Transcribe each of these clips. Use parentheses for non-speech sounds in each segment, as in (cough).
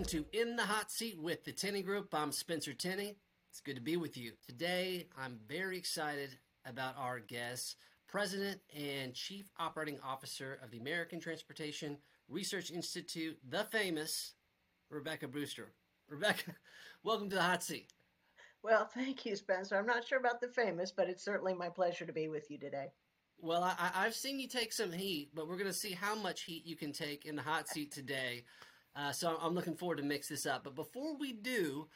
Welcome to In the Hot Seat with the Tenney Group. I'm Spencer Tenney. It's good to be with you. Today, I'm very excited about our guest, President and Chief Operating Officer of the American Transportation Research Institute, the famous Rebecca Brewster. Rebecca, (laughs) welcome to the Hot Seat. Well, thank you, Spencer. I'm not sure about the famous, but it's certainly my pleasure to be with you today. Well, I, have seen you take some heat, but we're going to see how much heat you can take in the hot seat today. Uh, so I'm looking forward to mix this up. But before we do,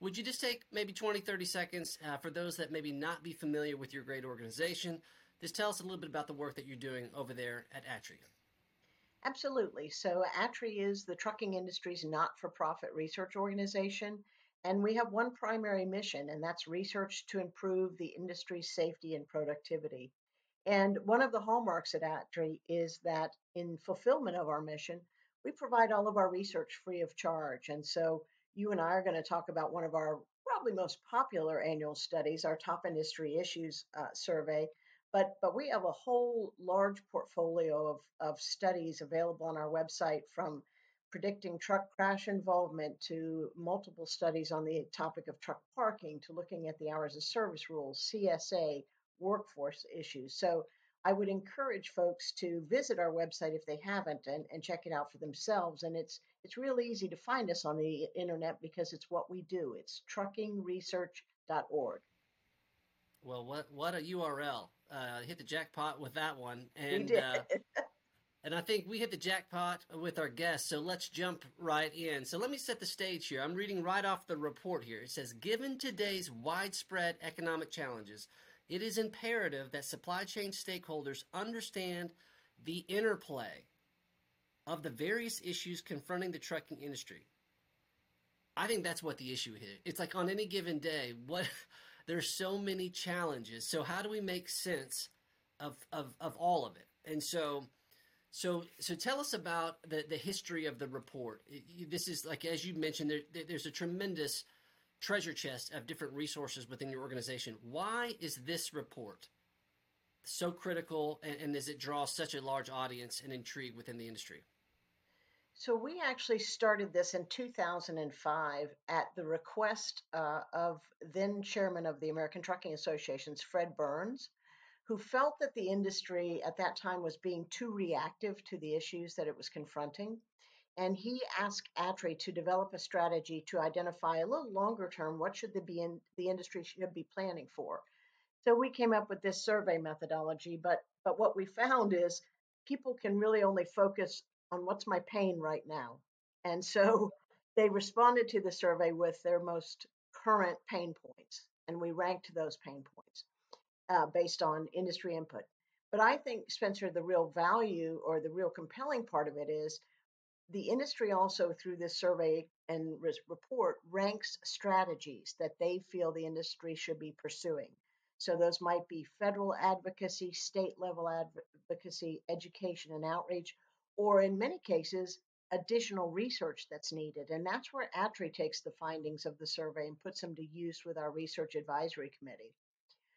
would you just take maybe 20, 30 seconds uh, for those that maybe not be familiar with your great organization? Just tell us a little bit about the work that you're doing over there at ATRI. Absolutely. So, ATRI is the trucking industry's not for profit research organization. And we have one primary mission, and that's research to improve the industry's safety and productivity. And one of the hallmarks at ATRI is that in fulfillment of our mission, we provide all of our research free of charge. And so you and I are going to talk about one of our probably most popular annual studies, our top industry issues uh, survey. But, but we have a whole large portfolio of, of studies available on our website from predicting truck crash involvement to multiple studies on the topic of truck parking to looking at the hours of service rules, CSA, workforce issues. So I would encourage folks to visit our website if they haven't and, and check it out for themselves. And it's it's real easy to find us on the internet because it's what we do. It's truckingresearch.org. Well, what what a URL! Uh, hit the jackpot with that one, and. Uh, and I think we hit the jackpot with our guests. So let's jump right in. So let me set the stage here. I'm reading right off the report here. It says, given today's widespread economic challenges, it is imperative that supply chain stakeholders understand the interplay of the various issues confronting the trucking industry. I think that's what the issue is. It's like on any given day, what (laughs) there's so many challenges. So how do we make sense of of, of all of it? And so so so tell us about the the history of the report. This is like as you mentioned, there, there's a tremendous treasure chest of different resources within your organization. Why is this report so critical and, and does it draw such a large audience and intrigue within the industry? So, we actually started this in 2005 at the request uh, of then chairman of the American Trucking Associations, Fred Burns, who felt that the industry at that time was being too reactive to the issues that it was confronting and he asked ATRI to develop a strategy to identify a little longer term what should the, be in, the industry should be planning for. So we came up with this survey methodology, but but what we found is people can really only focus on what's my pain right now. And so (laughs) they responded to the survey with their most current pain points, and we ranked those pain points uh, based on industry input. But I think, Spencer, the real value or the real compelling part of it is the industry also, through this survey and report, ranks strategies that they feel the industry should be pursuing. So those might be federal advocacy, state level advocacy, education and outreach, or in many cases, additional research that's needed. And that's where ATRI takes the findings of the survey and puts them to use with our research advisory committee.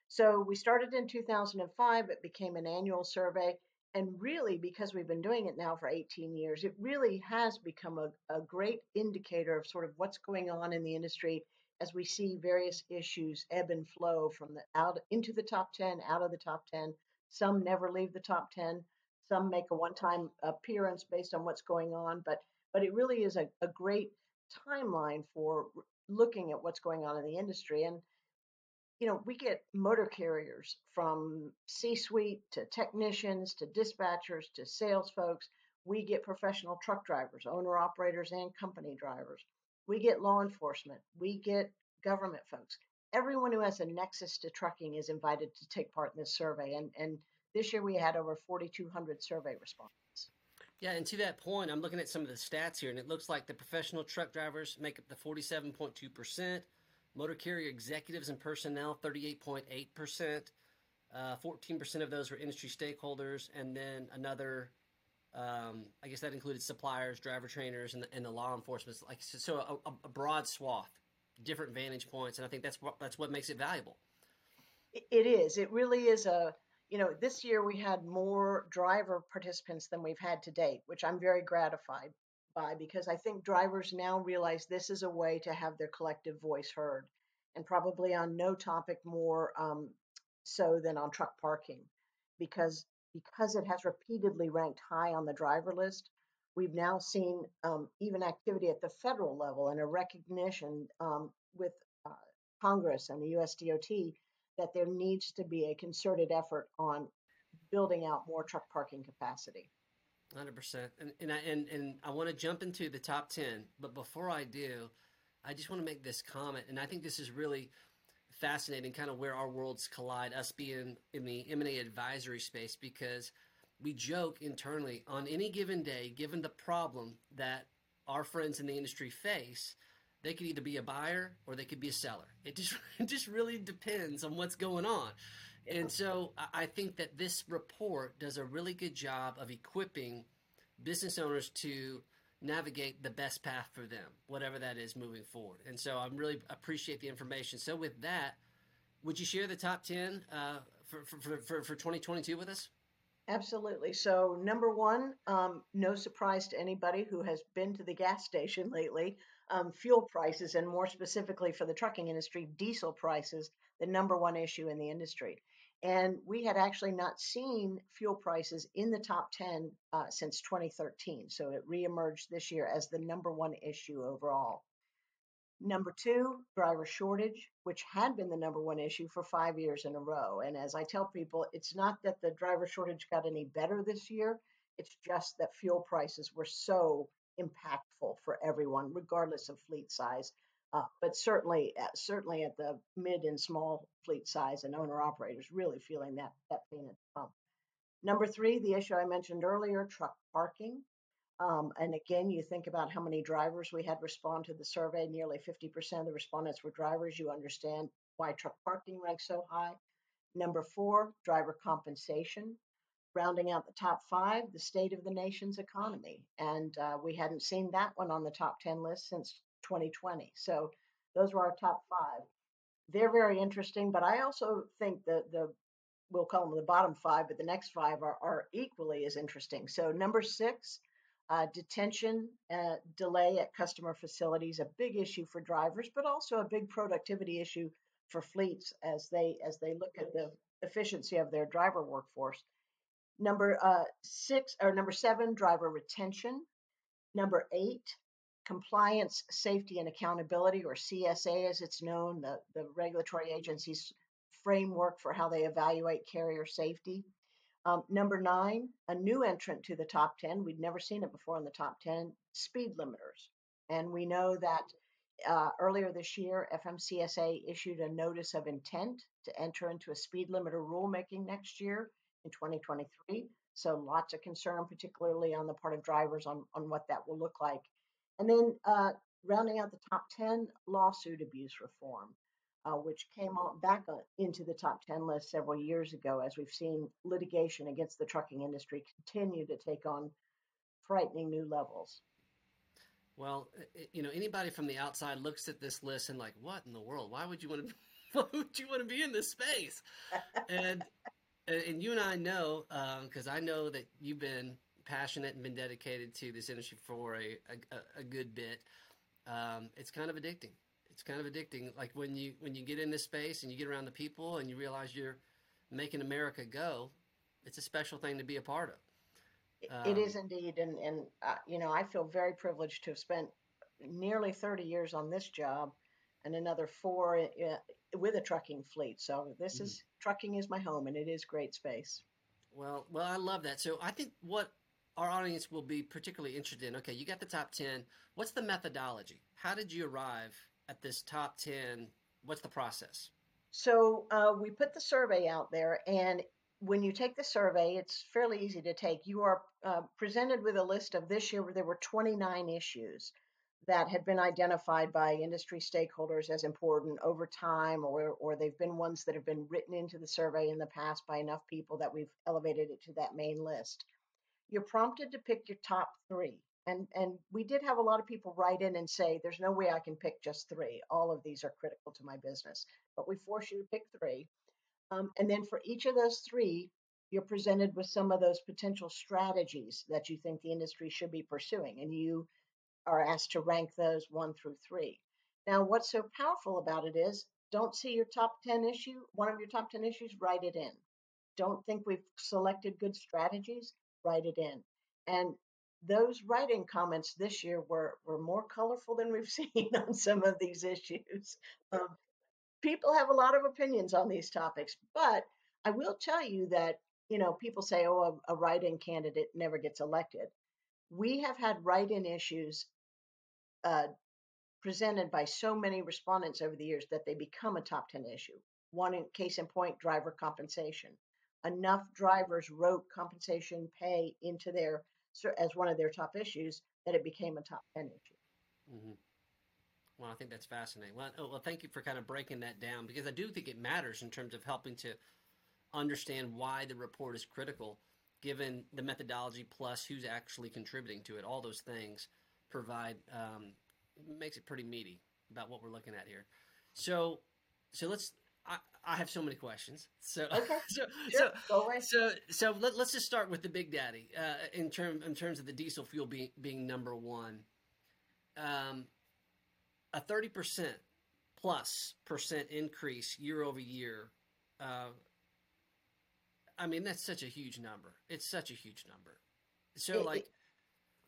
So we started in 2005, it became an annual survey and really because we've been doing it now for 18 years it really has become a, a great indicator of sort of what's going on in the industry as we see various issues ebb and flow from the out into the top 10 out of the top 10 some never leave the top 10 some make a one-time appearance based on what's going on but but it really is a, a great timeline for looking at what's going on in the industry. And you know, we get motor carriers from C suite to technicians to dispatchers to sales folks. We get professional truck drivers, owner operators, and company drivers. We get law enforcement. We get government folks. Everyone who has a nexus to trucking is invited to take part in this survey. And, and this year we had over 4,200 survey responses. Yeah, and to that point, I'm looking at some of the stats here, and it looks like the professional truck drivers make up the 47.2%. Motor carrier executives and personnel, 38.8%. Uh, 14% of those were industry stakeholders, and then another, um, I guess that included suppliers, driver trainers, and the, and the law enforcement. Like so, a, a, broad swath, different vantage points, and I think that's what that's what makes it valuable. It is. It really is a. You know, this year we had more driver participants than we've had to date, which I'm very gratified by because I think drivers now realize this is a way to have their collective voice heard, and probably on no topic more um, so than on truck parking, because because it has repeatedly ranked high on the driver list. We've now seen um, even activity at the federal level and a recognition um, with uh, Congress and the USDOT that there needs to be a concerted effort on building out more truck parking capacity. Hundred percent, and and I and, and I want to jump into the top ten, but before I do, I just want to make this comment, and I think this is really fascinating, kind of where our worlds collide. Us being in the M and A advisory space, because we joke internally on any given day, given the problem that our friends in the industry face, they could either be a buyer or they could be a seller. It just (laughs) it just really depends on what's going on. And so I think that this report does a really good job of equipping business owners to navigate the best path for them, whatever that is moving forward. And so I really appreciate the information. So with that, would you share the top 10 uh, for, for, for, for 2022 with us? Absolutely. So, number one, um, no surprise to anybody who has been to the gas station lately, um, fuel prices, and more specifically for the trucking industry, diesel prices, the number one issue in the industry. And we had actually not seen fuel prices in the top 10 uh, since 2013. So it reemerged this year as the number one issue overall. Number two, driver shortage, which had been the number one issue for five years in a row. And as I tell people, it's not that the driver shortage got any better this year, it's just that fuel prices were so impactful for everyone, regardless of fleet size. Uh, but certainly, uh, certainly at the mid and small fleet size and owner operators, really feeling that that pain at the pump. Number three, the issue I mentioned earlier, truck parking. Um, and again, you think about how many drivers we had respond to the survey. Nearly 50% of the respondents were drivers. You understand why truck parking ranks so high. Number four, driver compensation. Rounding out the top five, the state of the nation's economy. And uh, we hadn't seen that one on the top 10 list since 2020. So those were our top five. They're very interesting, but I also think that the we'll call them the bottom five, but the next five are, are equally as interesting. So number six, uh, detention uh, delay at customer facilities, a big issue for drivers, but also a big productivity issue for fleets as they as they look at the efficiency of their driver workforce. Number uh, six or number seven, driver retention. Number eight, compliance, safety, and accountability, or CSA as it's known, the, the regulatory agency's framework for how they evaluate carrier safety. Um, number nine, a new entrant to the top 10. We'd never seen it before in the top 10 speed limiters. And we know that uh, earlier this year, FMCSA issued a notice of intent to enter into a speed limiter rulemaking next year in 2023. So lots of concern, particularly on the part of drivers, on, on what that will look like and then uh, rounding out the top 10, lawsuit abuse reform, uh, which came on back on, into the top 10 list several years ago as we've seen litigation against the trucking industry continue to take on frightening new levels. Well, you know, anybody from the outside looks at this list and like, what in the world? Why would you want to? (laughs) Why would you want to be in this space? (laughs) and and you and I know because um, I know that you've been passionate and been dedicated to this industry for a, a, a good bit, um, it's kind of addicting. It's kind of addicting. Like when you when you get in this space and you get around the people and you realize you're making America go, it's a special thing to be a part of. Um, it is indeed, and and uh, you know I feel very privileged to have spent nearly 30 years on this job, and another four uh, with a trucking fleet. So this mm-hmm. is trucking is my home, and it is great space. Well, well, I love that. So I think what our audience will be particularly interested in okay, you got the top 10. What's the methodology? How did you arrive at this top 10? What's the process? So uh, we put the survey out there, and when you take the survey, it's fairly easy to take. You are uh, presented with a list of this year where there were 29 issues that had been identified by industry stakeholders as important over time, or, or they've been ones that have been written into the survey in the past by enough people that we've elevated it to that main list you're prompted to pick your top three. And, and we did have a lot of people write in and say, there's no way I can pick just three. All of these are critical to my business. But we force you to pick three. Um, and then for each of those three, you're presented with some of those potential strategies that you think the industry should be pursuing. And you are asked to rank those one through three. Now, what's so powerful about it is don't see your top 10 issue, one of your top 10 issues, write it in. Don't think we've selected good strategies, write it in. And those writing comments this year were, were more colorful than we've (laughs) seen on some of these issues. Um, people have a lot of opinions on these topics, but I will tell you that, you know, people say, oh, a, a write in candidate never gets elected. We have had write in issues uh, presented by so many respondents over the years that they become a top 10 issue. One in, case in point, driver compensation. Enough drivers wrote compensation pay into their as one of their top issues that it became a top 10 issue. Mm-hmm. Well, I think that's fascinating. Well, oh, well, thank you for kind of breaking that down because I do think it matters in terms of helping to understand why the report is critical, given the methodology plus who's actually contributing to it. All those things provide um, makes it pretty meaty about what we're looking at here. So, so let's. I, I have so many questions. So, (laughs) okay. so, sure. so, so, so, let, us just start with the Big Daddy uh, in term in terms of the diesel fuel being being number one. Um, a thirty percent plus percent increase year over year. Uh, I mean, that's such a huge number. It's such a huge number. So, it, like,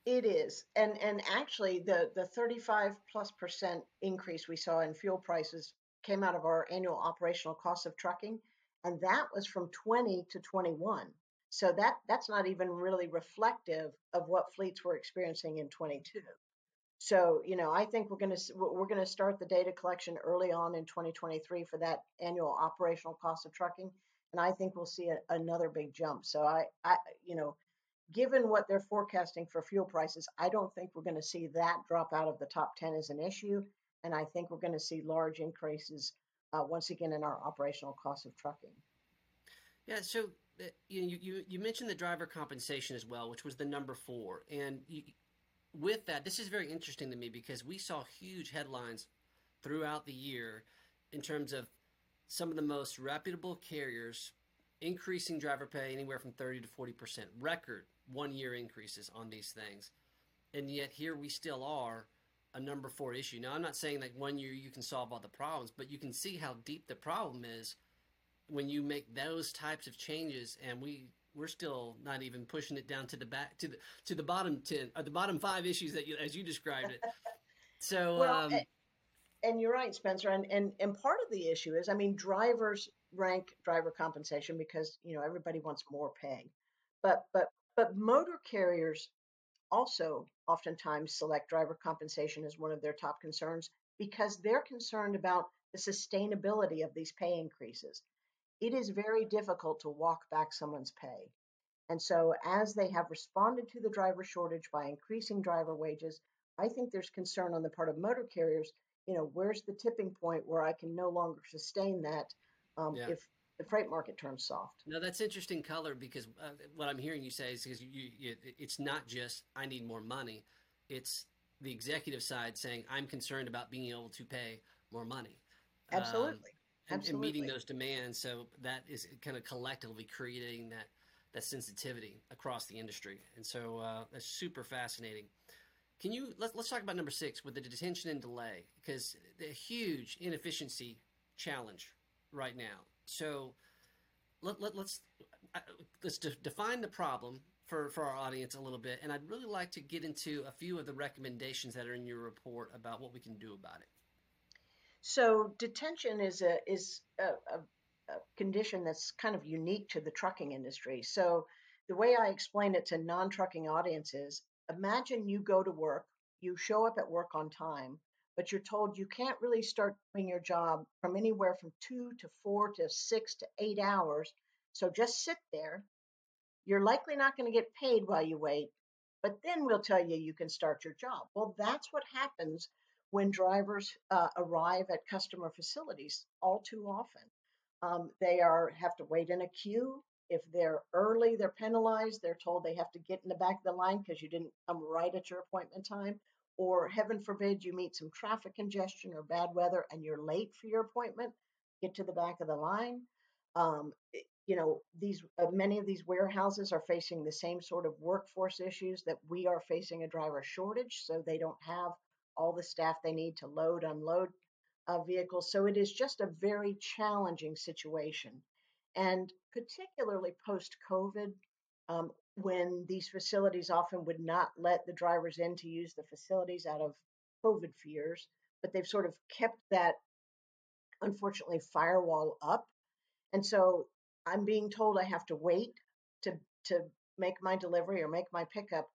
it is, and and actually, the the 35 plus percent increase we saw in fuel prices came out of our annual operational cost of trucking, and that was from 20 to 21. So that that's not even really reflective of what fleets were experiencing in 22. So you know, I think we're going to we're going to start the data collection early on in 2023 for that annual operational cost of trucking, and I think we'll see a, another big jump. So I I you know given what they're forecasting for fuel prices, I don't think we're going to see that drop out of the top 10 as an issue. And I think we're going to see large increases uh, once again in our operational cost of trucking. Yeah, so uh, you, you you mentioned the driver compensation as well, which was the number four, and you, with that, this is very interesting to me because we saw huge headlines throughout the year in terms of some of the most reputable carriers increasing driver pay anywhere from 30 to 40 percent, record one year increases on these things. And yet here we still are a number four issue. Now, I'm not saying that one year you can solve all the problems, but you can see how deep the problem is when you make those types of changes and we we're still not even pushing it down to the back to the to the bottom 10 or the bottom 5 issues that you as you described it. (laughs) So well, um, and you're right, Spencer. And, and and part of the issue is, I mean, drivers rank driver compensation because you know everybody wants more pay, but but but motor carriers also oftentimes select driver compensation as one of their top concerns because they're concerned about the sustainability of these pay increases. It is very difficult to walk back someone's pay. And so, as they have responded to the driver shortage by increasing driver wages, I think there's concern on the part of motor carriers. You know, where's the tipping point where I can no longer sustain that um, yeah. if the freight market turns soft. No, that's interesting color because uh, what I'm hearing you say is because you, you, it's not just I need more money, it's the executive side saying I'm concerned about being able to pay more money. Absolutely. Um, and, Absolutely. and, meeting those demands. So that is kind of collectively creating that that sensitivity across the industry. And so uh, that's super fascinating. Can you let, let's talk about number six with the detention and delay because the huge inefficiency challenge right now. So let, let, let's uh, let's de- define the problem for, for our audience a little bit, and I'd really like to get into a few of the recommendations that are in your report about what we can do about it. So detention is a is a, a, a condition that's kind of unique to the trucking industry. So the way I explain it to non-trucking audiences, imagine you go to work, you show up at work on time, but you're told you can't really start doing your job from anywhere from two to four to six to eight hours. So just sit there. You're likely not going to get paid while you wait, but then we'll tell you you can start your job. Well, that's what happens when drivers uh, arrive at customer facilities all too often. Um, they are have to wait in a queue. If they're early, they're penalized. They're told they have to get in the back of the line because you didn't come right at your appointment time or heaven forbid you meet some traffic congestion or bad weather and you're late for your appointment, get to the back of the line. Um, you know, these uh, many of these warehouses are facing the same sort of workforce issues that we are facing a driver shortage, so they don't have all the staff they need to load, unload uh, vehicles. So it is just a very challenging situation. And particularly post COVID, um, when these facilities often would not let the drivers in to use the facilities out of COVID fears, but they've sort of kept that, unfortunately, firewall up. And so I'm being told I have to wait to, to make my delivery or make my pickup.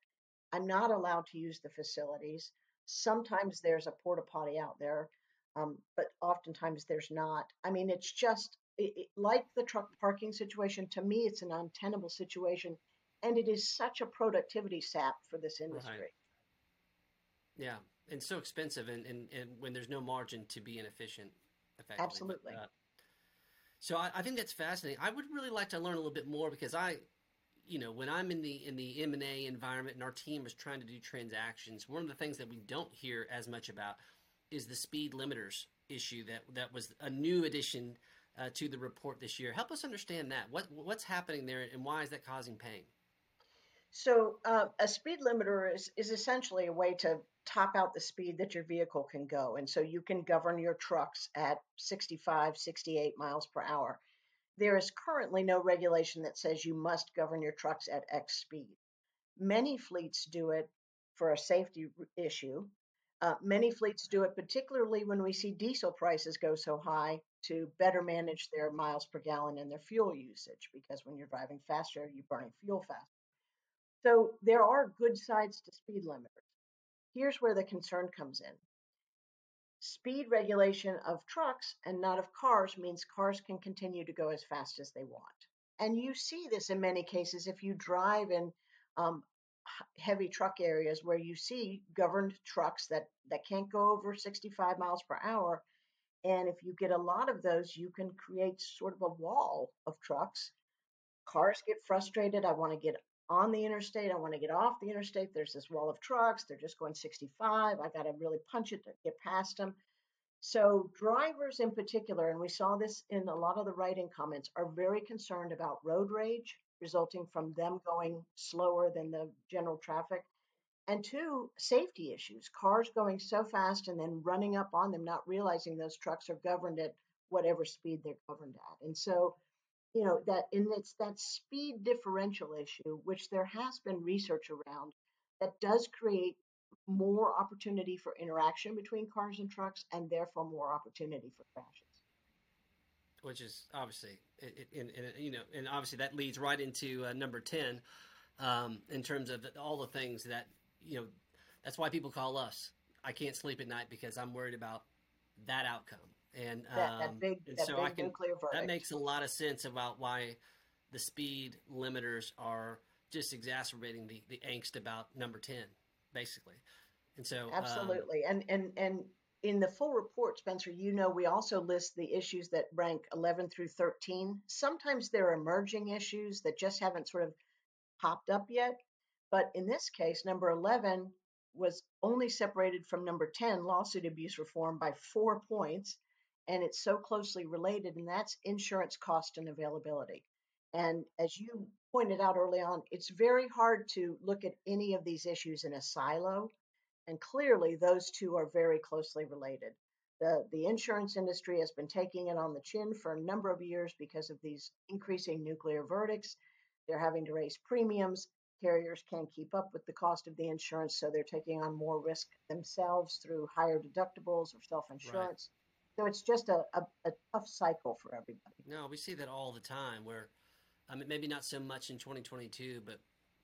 I'm not allowed to use the facilities. Sometimes there's a porta potty out there, um, but oftentimes there's not. I mean, it's just it, it, like the truck parking situation. To me, it's an untenable situation, and it is such a productivity sap for this industry. Right. Yeah, and so expensive, and, and, and when there's no margin to be inefficient. Absolutely. But, uh, so I, I think that's fascinating. I would really like to learn a little bit more because I, you know, when I'm in the in the M and A environment and our team is trying to do transactions, one of the things that we don't hear as much about is the speed limiters issue that that was a new addition uh, to the report this year. Help us understand that. What what's happening there, and why is that causing pain? So uh, a speed limiter is is essentially a way to top out the speed that your vehicle can go, and so you can govern your trucks at 65, 68 miles per hour. There is currently no regulation that says you must govern your trucks at X speed. Many fleets do it for a safety issue, uh, many fleets do it, particularly when we see diesel prices go so high to better manage their miles per gallon and their fuel usage, because when you're driving faster, you're burning fuel faster. So there are good sides to speed limiters. Here's where the concern comes in. Speed regulation of trucks and not of cars means cars can continue to go as fast as they want. And you see this in many cases if you drive in um, heavy truck areas where you see governed trucks that that can't go over 65 miles per hour and if you get a lot of those you can create sort of a wall of trucks cars get frustrated i want to get on the interstate i want to get off the interstate there's this wall of trucks they're just going 65 i got to really punch it to get past them so drivers in particular and we saw this in a lot of the writing comments are very concerned about road rage resulting from them going slower than the general traffic. And two, safety issues. Cars going so fast and then running up on them, not realizing those trucks are governed at whatever speed they're governed at. And so, you know, that and it's that speed differential issue, which there has been research around, that does create more opportunity for interaction between cars and trucks and therefore more opportunity for crashes which is obviously, and, you know, and obviously that leads right into uh, number ten um, in terms of all the things that you know. That's why people call us. I can't sleep at night because I'm worried about that outcome, and, that, that um, big, and so I can. That makes a lot of sense about why the speed limiters are just exacerbating the, the angst about number 10 basically and so um, absolutely um, and and and in the full report, Spencer, you know we also list the issues that rank 11 through 13. Sometimes they're emerging issues that just haven't sort of popped up yet. But in this case, number 11 was only separated from number 10, lawsuit abuse reform, by four points. And it's so closely related, and that's insurance cost and availability. And as you pointed out early on, it's very hard to look at any of these issues in a silo and clearly, those two are very closely related. The, the insurance industry has been taking it on the chin for a number of years because of these increasing nuclear verdicts. They're having to raise premiums. Carriers can't keep up with the cost of the insurance, so they're taking on more risk themselves through higher deductibles or self insurance. So it's just a, a, a tough cycle for everybody. No, we see that all the time where, I mean, maybe not so much in 2022, but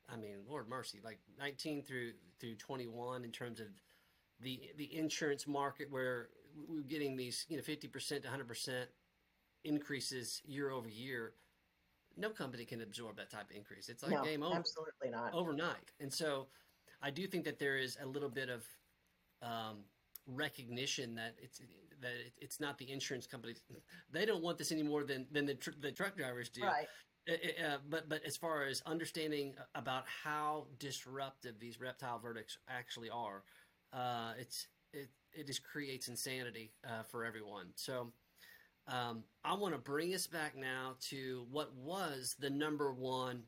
I mean, Lord mercy, like 19 through through 21 in terms of the the insurance market where we're getting these you know 50 percent to 100 percent increases year over year. No company can absorb that type of increase. It's like no, game over, absolutely not overnight. And so, I do think that there is a little bit of um, recognition that it's that it's not the insurance companies. (laughs) They don't want this any more than than the, tr- the truck drivers do. Right. Uh, but but as far as understanding about how disruptive these reptile verdicts actually are, uh, it's it it just creates insanity uh, for everyone. So Um, I want to bring us back now to what was the number one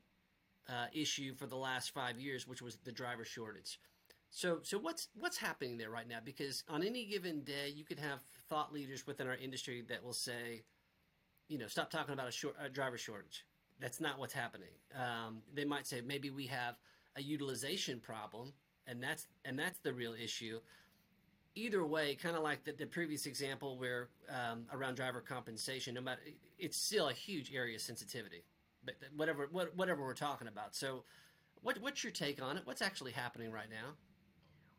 uh, issue for the last five years, which was the driver shortage. So, so what's what's happening there right now? Because on any given day, you could have thought leaders within our industry that will say, you know, stop talking about a, short, a driver shortage. That's not what's happening. Um, they might say maybe we have a utilization problem, and that's and that's the real issue. Either way, kind of like the, the previous example where um, around driver compensation, no matter it's still a huge area of sensitivity. But whatever what, whatever we're talking about. So, what, what's your take on it? What's actually happening right now?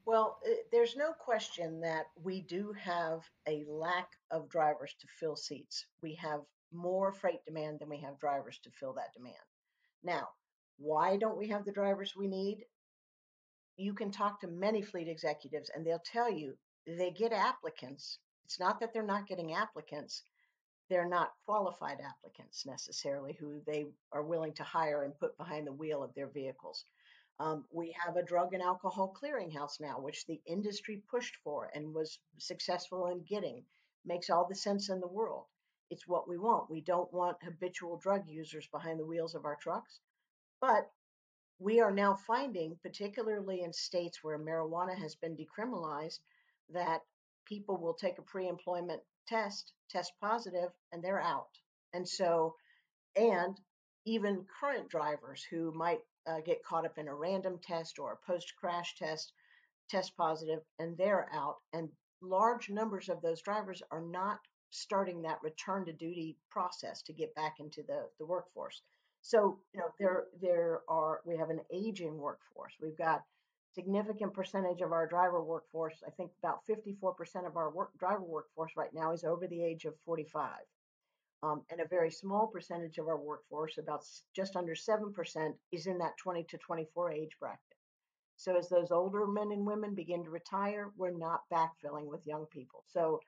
Well, uh, there's no question that we do have a lack of drivers to fill seats. We have more freight demand than we have drivers to fill that demand. Now, why don't we have the drivers we need? You can talk to many fleet executives and they'll tell you they get applicants. It's not that they're not getting applicants, they're not qualified applicants necessarily who they are willing to hire and put behind the wheel of their vehicles. Um, we have a drug and alcohol clearinghouse now, which the industry pushed for and was successful in getting. Makes all the sense in the world. It's what we want. We don't want habitual drug users behind the wheels of our trucks. But we are now finding, particularly in states where marijuana has been decriminalized, that people will take a pre employment test, test positive, and they're out. And so, and even current drivers who might uh, get caught up in a random test or a post crash test, test positive, and they're out. And large numbers of those drivers are not starting that return to duty process to get back into the, the workforce. So, you know, there there are we have an aging workforce. We've got significant percentage of our driver workforce. I think about 54% of our work, driver workforce right now is over the age of 45. Um, and a very small percentage of our workforce, about just under 7%, is in that 20 to 24 age bracket. So as those older men and women begin to retire, we're not backfilling with young people. So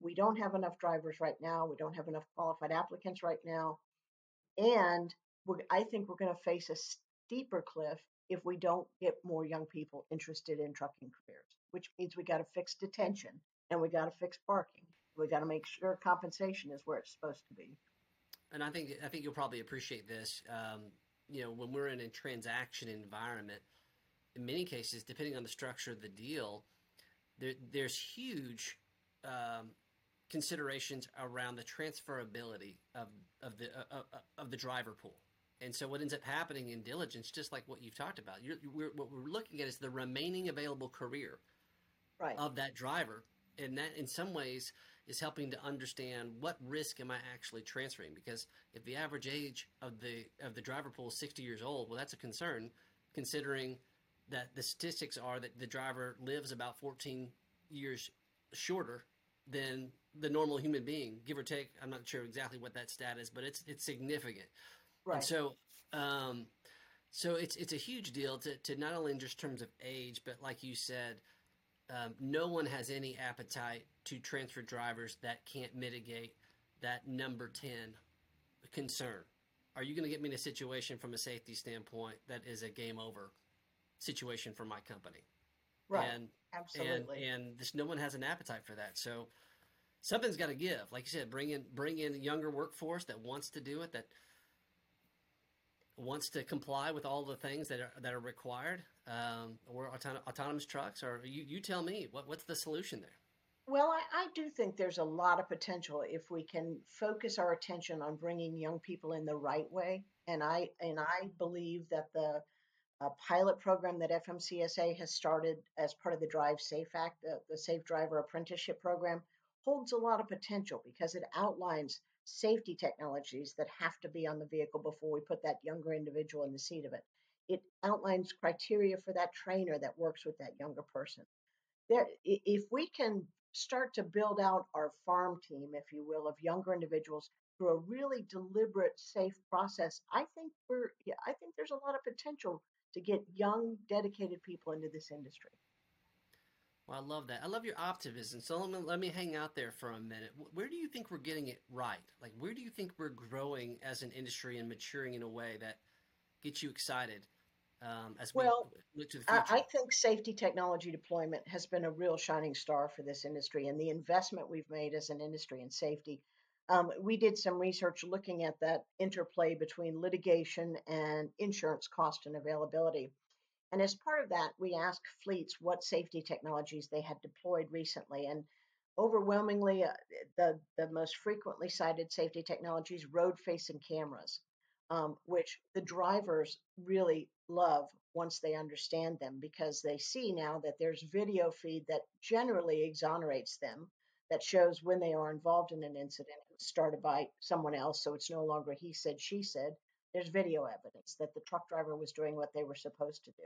we don't have enough drivers right now. We don't have enough qualified applicants right now. And I think we're going to face a steeper cliff if we don't get more young people interested in trucking careers, which means we got to fix detention and we got to fix parking we got to make sure compensation is where it's supposed to be. And I think I think you'll probably appreciate this. Um, you know, when we're in a transaction environment, in many cases, depending on the structure of the deal, there, there's huge um, considerations around the transferability of of the uh, uh, of the driver pool. And so, what ends up happening in diligence, just like what you've talked about, we're, what we're looking at is the remaining available career right. of that driver, and that, in some ways, is helping to understand what risk am I actually transferring because if the average age of the of the driver pool is 60 years old, well that's a concern considering that the statistics are that the driver lives about 14 years shorter than the normal human being, give or take. I'm not sure exactly what that stat is, but it's it's significant. Right. And so um, so it's it's a huge deal to, to not only in just terms of age, but like you said, um, no one has any appetite to transfer drivers that can't mitigate that number 10 concern. Are you going to get me in a situation from a safety standpoint that is a game over situation for my company? Right. And, Absolutely. And, and this, no one has an appetite for that. So something's got to give. Like you said, bring in bring in a younger workforce that wants to do it, that wants to comply with all the things that are that are required, um, or auton- autonomous trucks, or you, you tell me what what's the solution there? Well, I, I, do think there's a lot of potential if we can focus our attention on bringing young people in the right way. And I and I believe that the uh, pilot program that FMCSA has started as part of the Drive Safe Act, the Safe Driver Apprenticeship Program, holds a lot of potential because it outlines safety technologies that have to be on the vehicle before we put that younger individual in the seat of it. It outlines criteria for that trainer that works with that younger person. There, if we can start to build out our farm team, if you will, of younger individuals through a really deliberate, safe process, I think we're, I think there's a lot of potential to get young, dedicated people into this industry. Well, I love that. I love your optimism. So let me, let me hang out there for a minute. Where do you think we're getting it right? Like, where do you think we're growing as an industry and maturing in a way that gets you excited um, as we well, look to the future? I, I think safety technology deployment has been a real shining star for this industry, and the investment we've made as an industry in safety. um, we did some research looking at that interplay between litigation and insurance cost and availability. And as part of that, we asked fleets what safety technologies they had deployed recently. And overwhelmingly, uh, the, the most frequently cited safety technologies road facing cameras, um, which the drivers really love once they understand them because they see now that there's video feed that generally exonerates them that shows when they are involved in an incident started by someone else so it's no longer he said she said there's video evidence that the truck driver was doing what they were supposed to do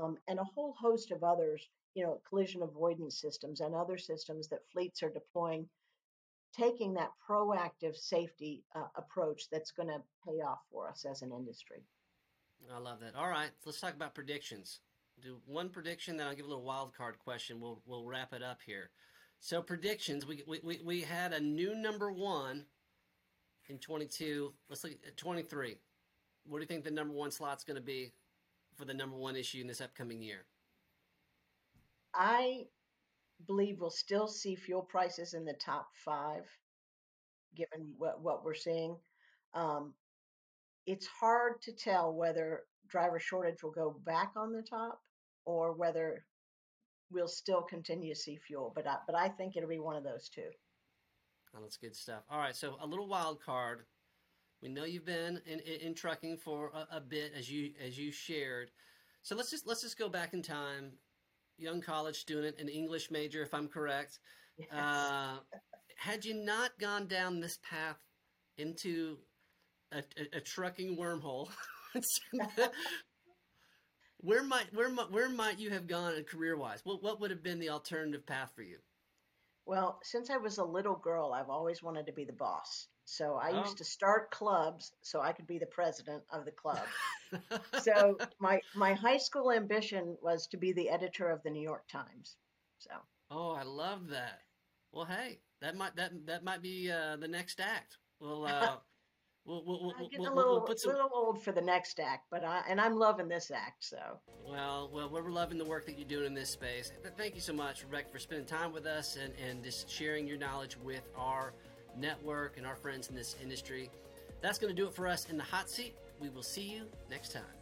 um, and a whole host of others you know collision avoidance systems and other systems that fleets are deploying taking that proactive safety uh, approach that's going to pay off for us as an industry I love that. All right, let's talk about predictions. Do one prediction, then I'll give a little wild card question. We'll we'll wrap it up here. So predictions. We we we had a new number one in 22. Let's look at 23. What do you think the number one slot's going to be for the number one issue in this upcoming year? I believe we'll still see fuel prices in the top five, given what, what we're seeing. Um, it's hard to tell whether driver shortage will go back on the top or whether we'll still continue to see fuel. But I, but I think it'll be one of those two. Oh, that's good stuff. All right, so a little wild card. We know you've been in, in, in trucking for a, a, bit, as you as you shared. So let's just let's just go back in time. Young college student, an English major, if I'm correct. Yes. Uh, had you not gone down this path into a, a, a trucking wormhole. (laughs) where might where might where might you have gone career wise? What what would have been the alternative path for you? Well, since I was a little girl, I've always wanted to be the boss. So I oh. used to start clubs so I could be the president of the club. (laughs) so my my high school ambition was to be the editor of the New York Times. So. Oh, I love that. Well, hey, that might that that might be uh, the next act. Well, uh, (laughs) We'll, we'll, we'll, getting a little, we'll some... little old for the next act, but I and I'm loving this act. So well, well, we're loving the work that you're doing in this space. Thank you so much, Rebecca, for spending time with us and and just sharing your knowledge with our network and our friends in this industry. That's going to do it for us in the hot seat. We will see you next time.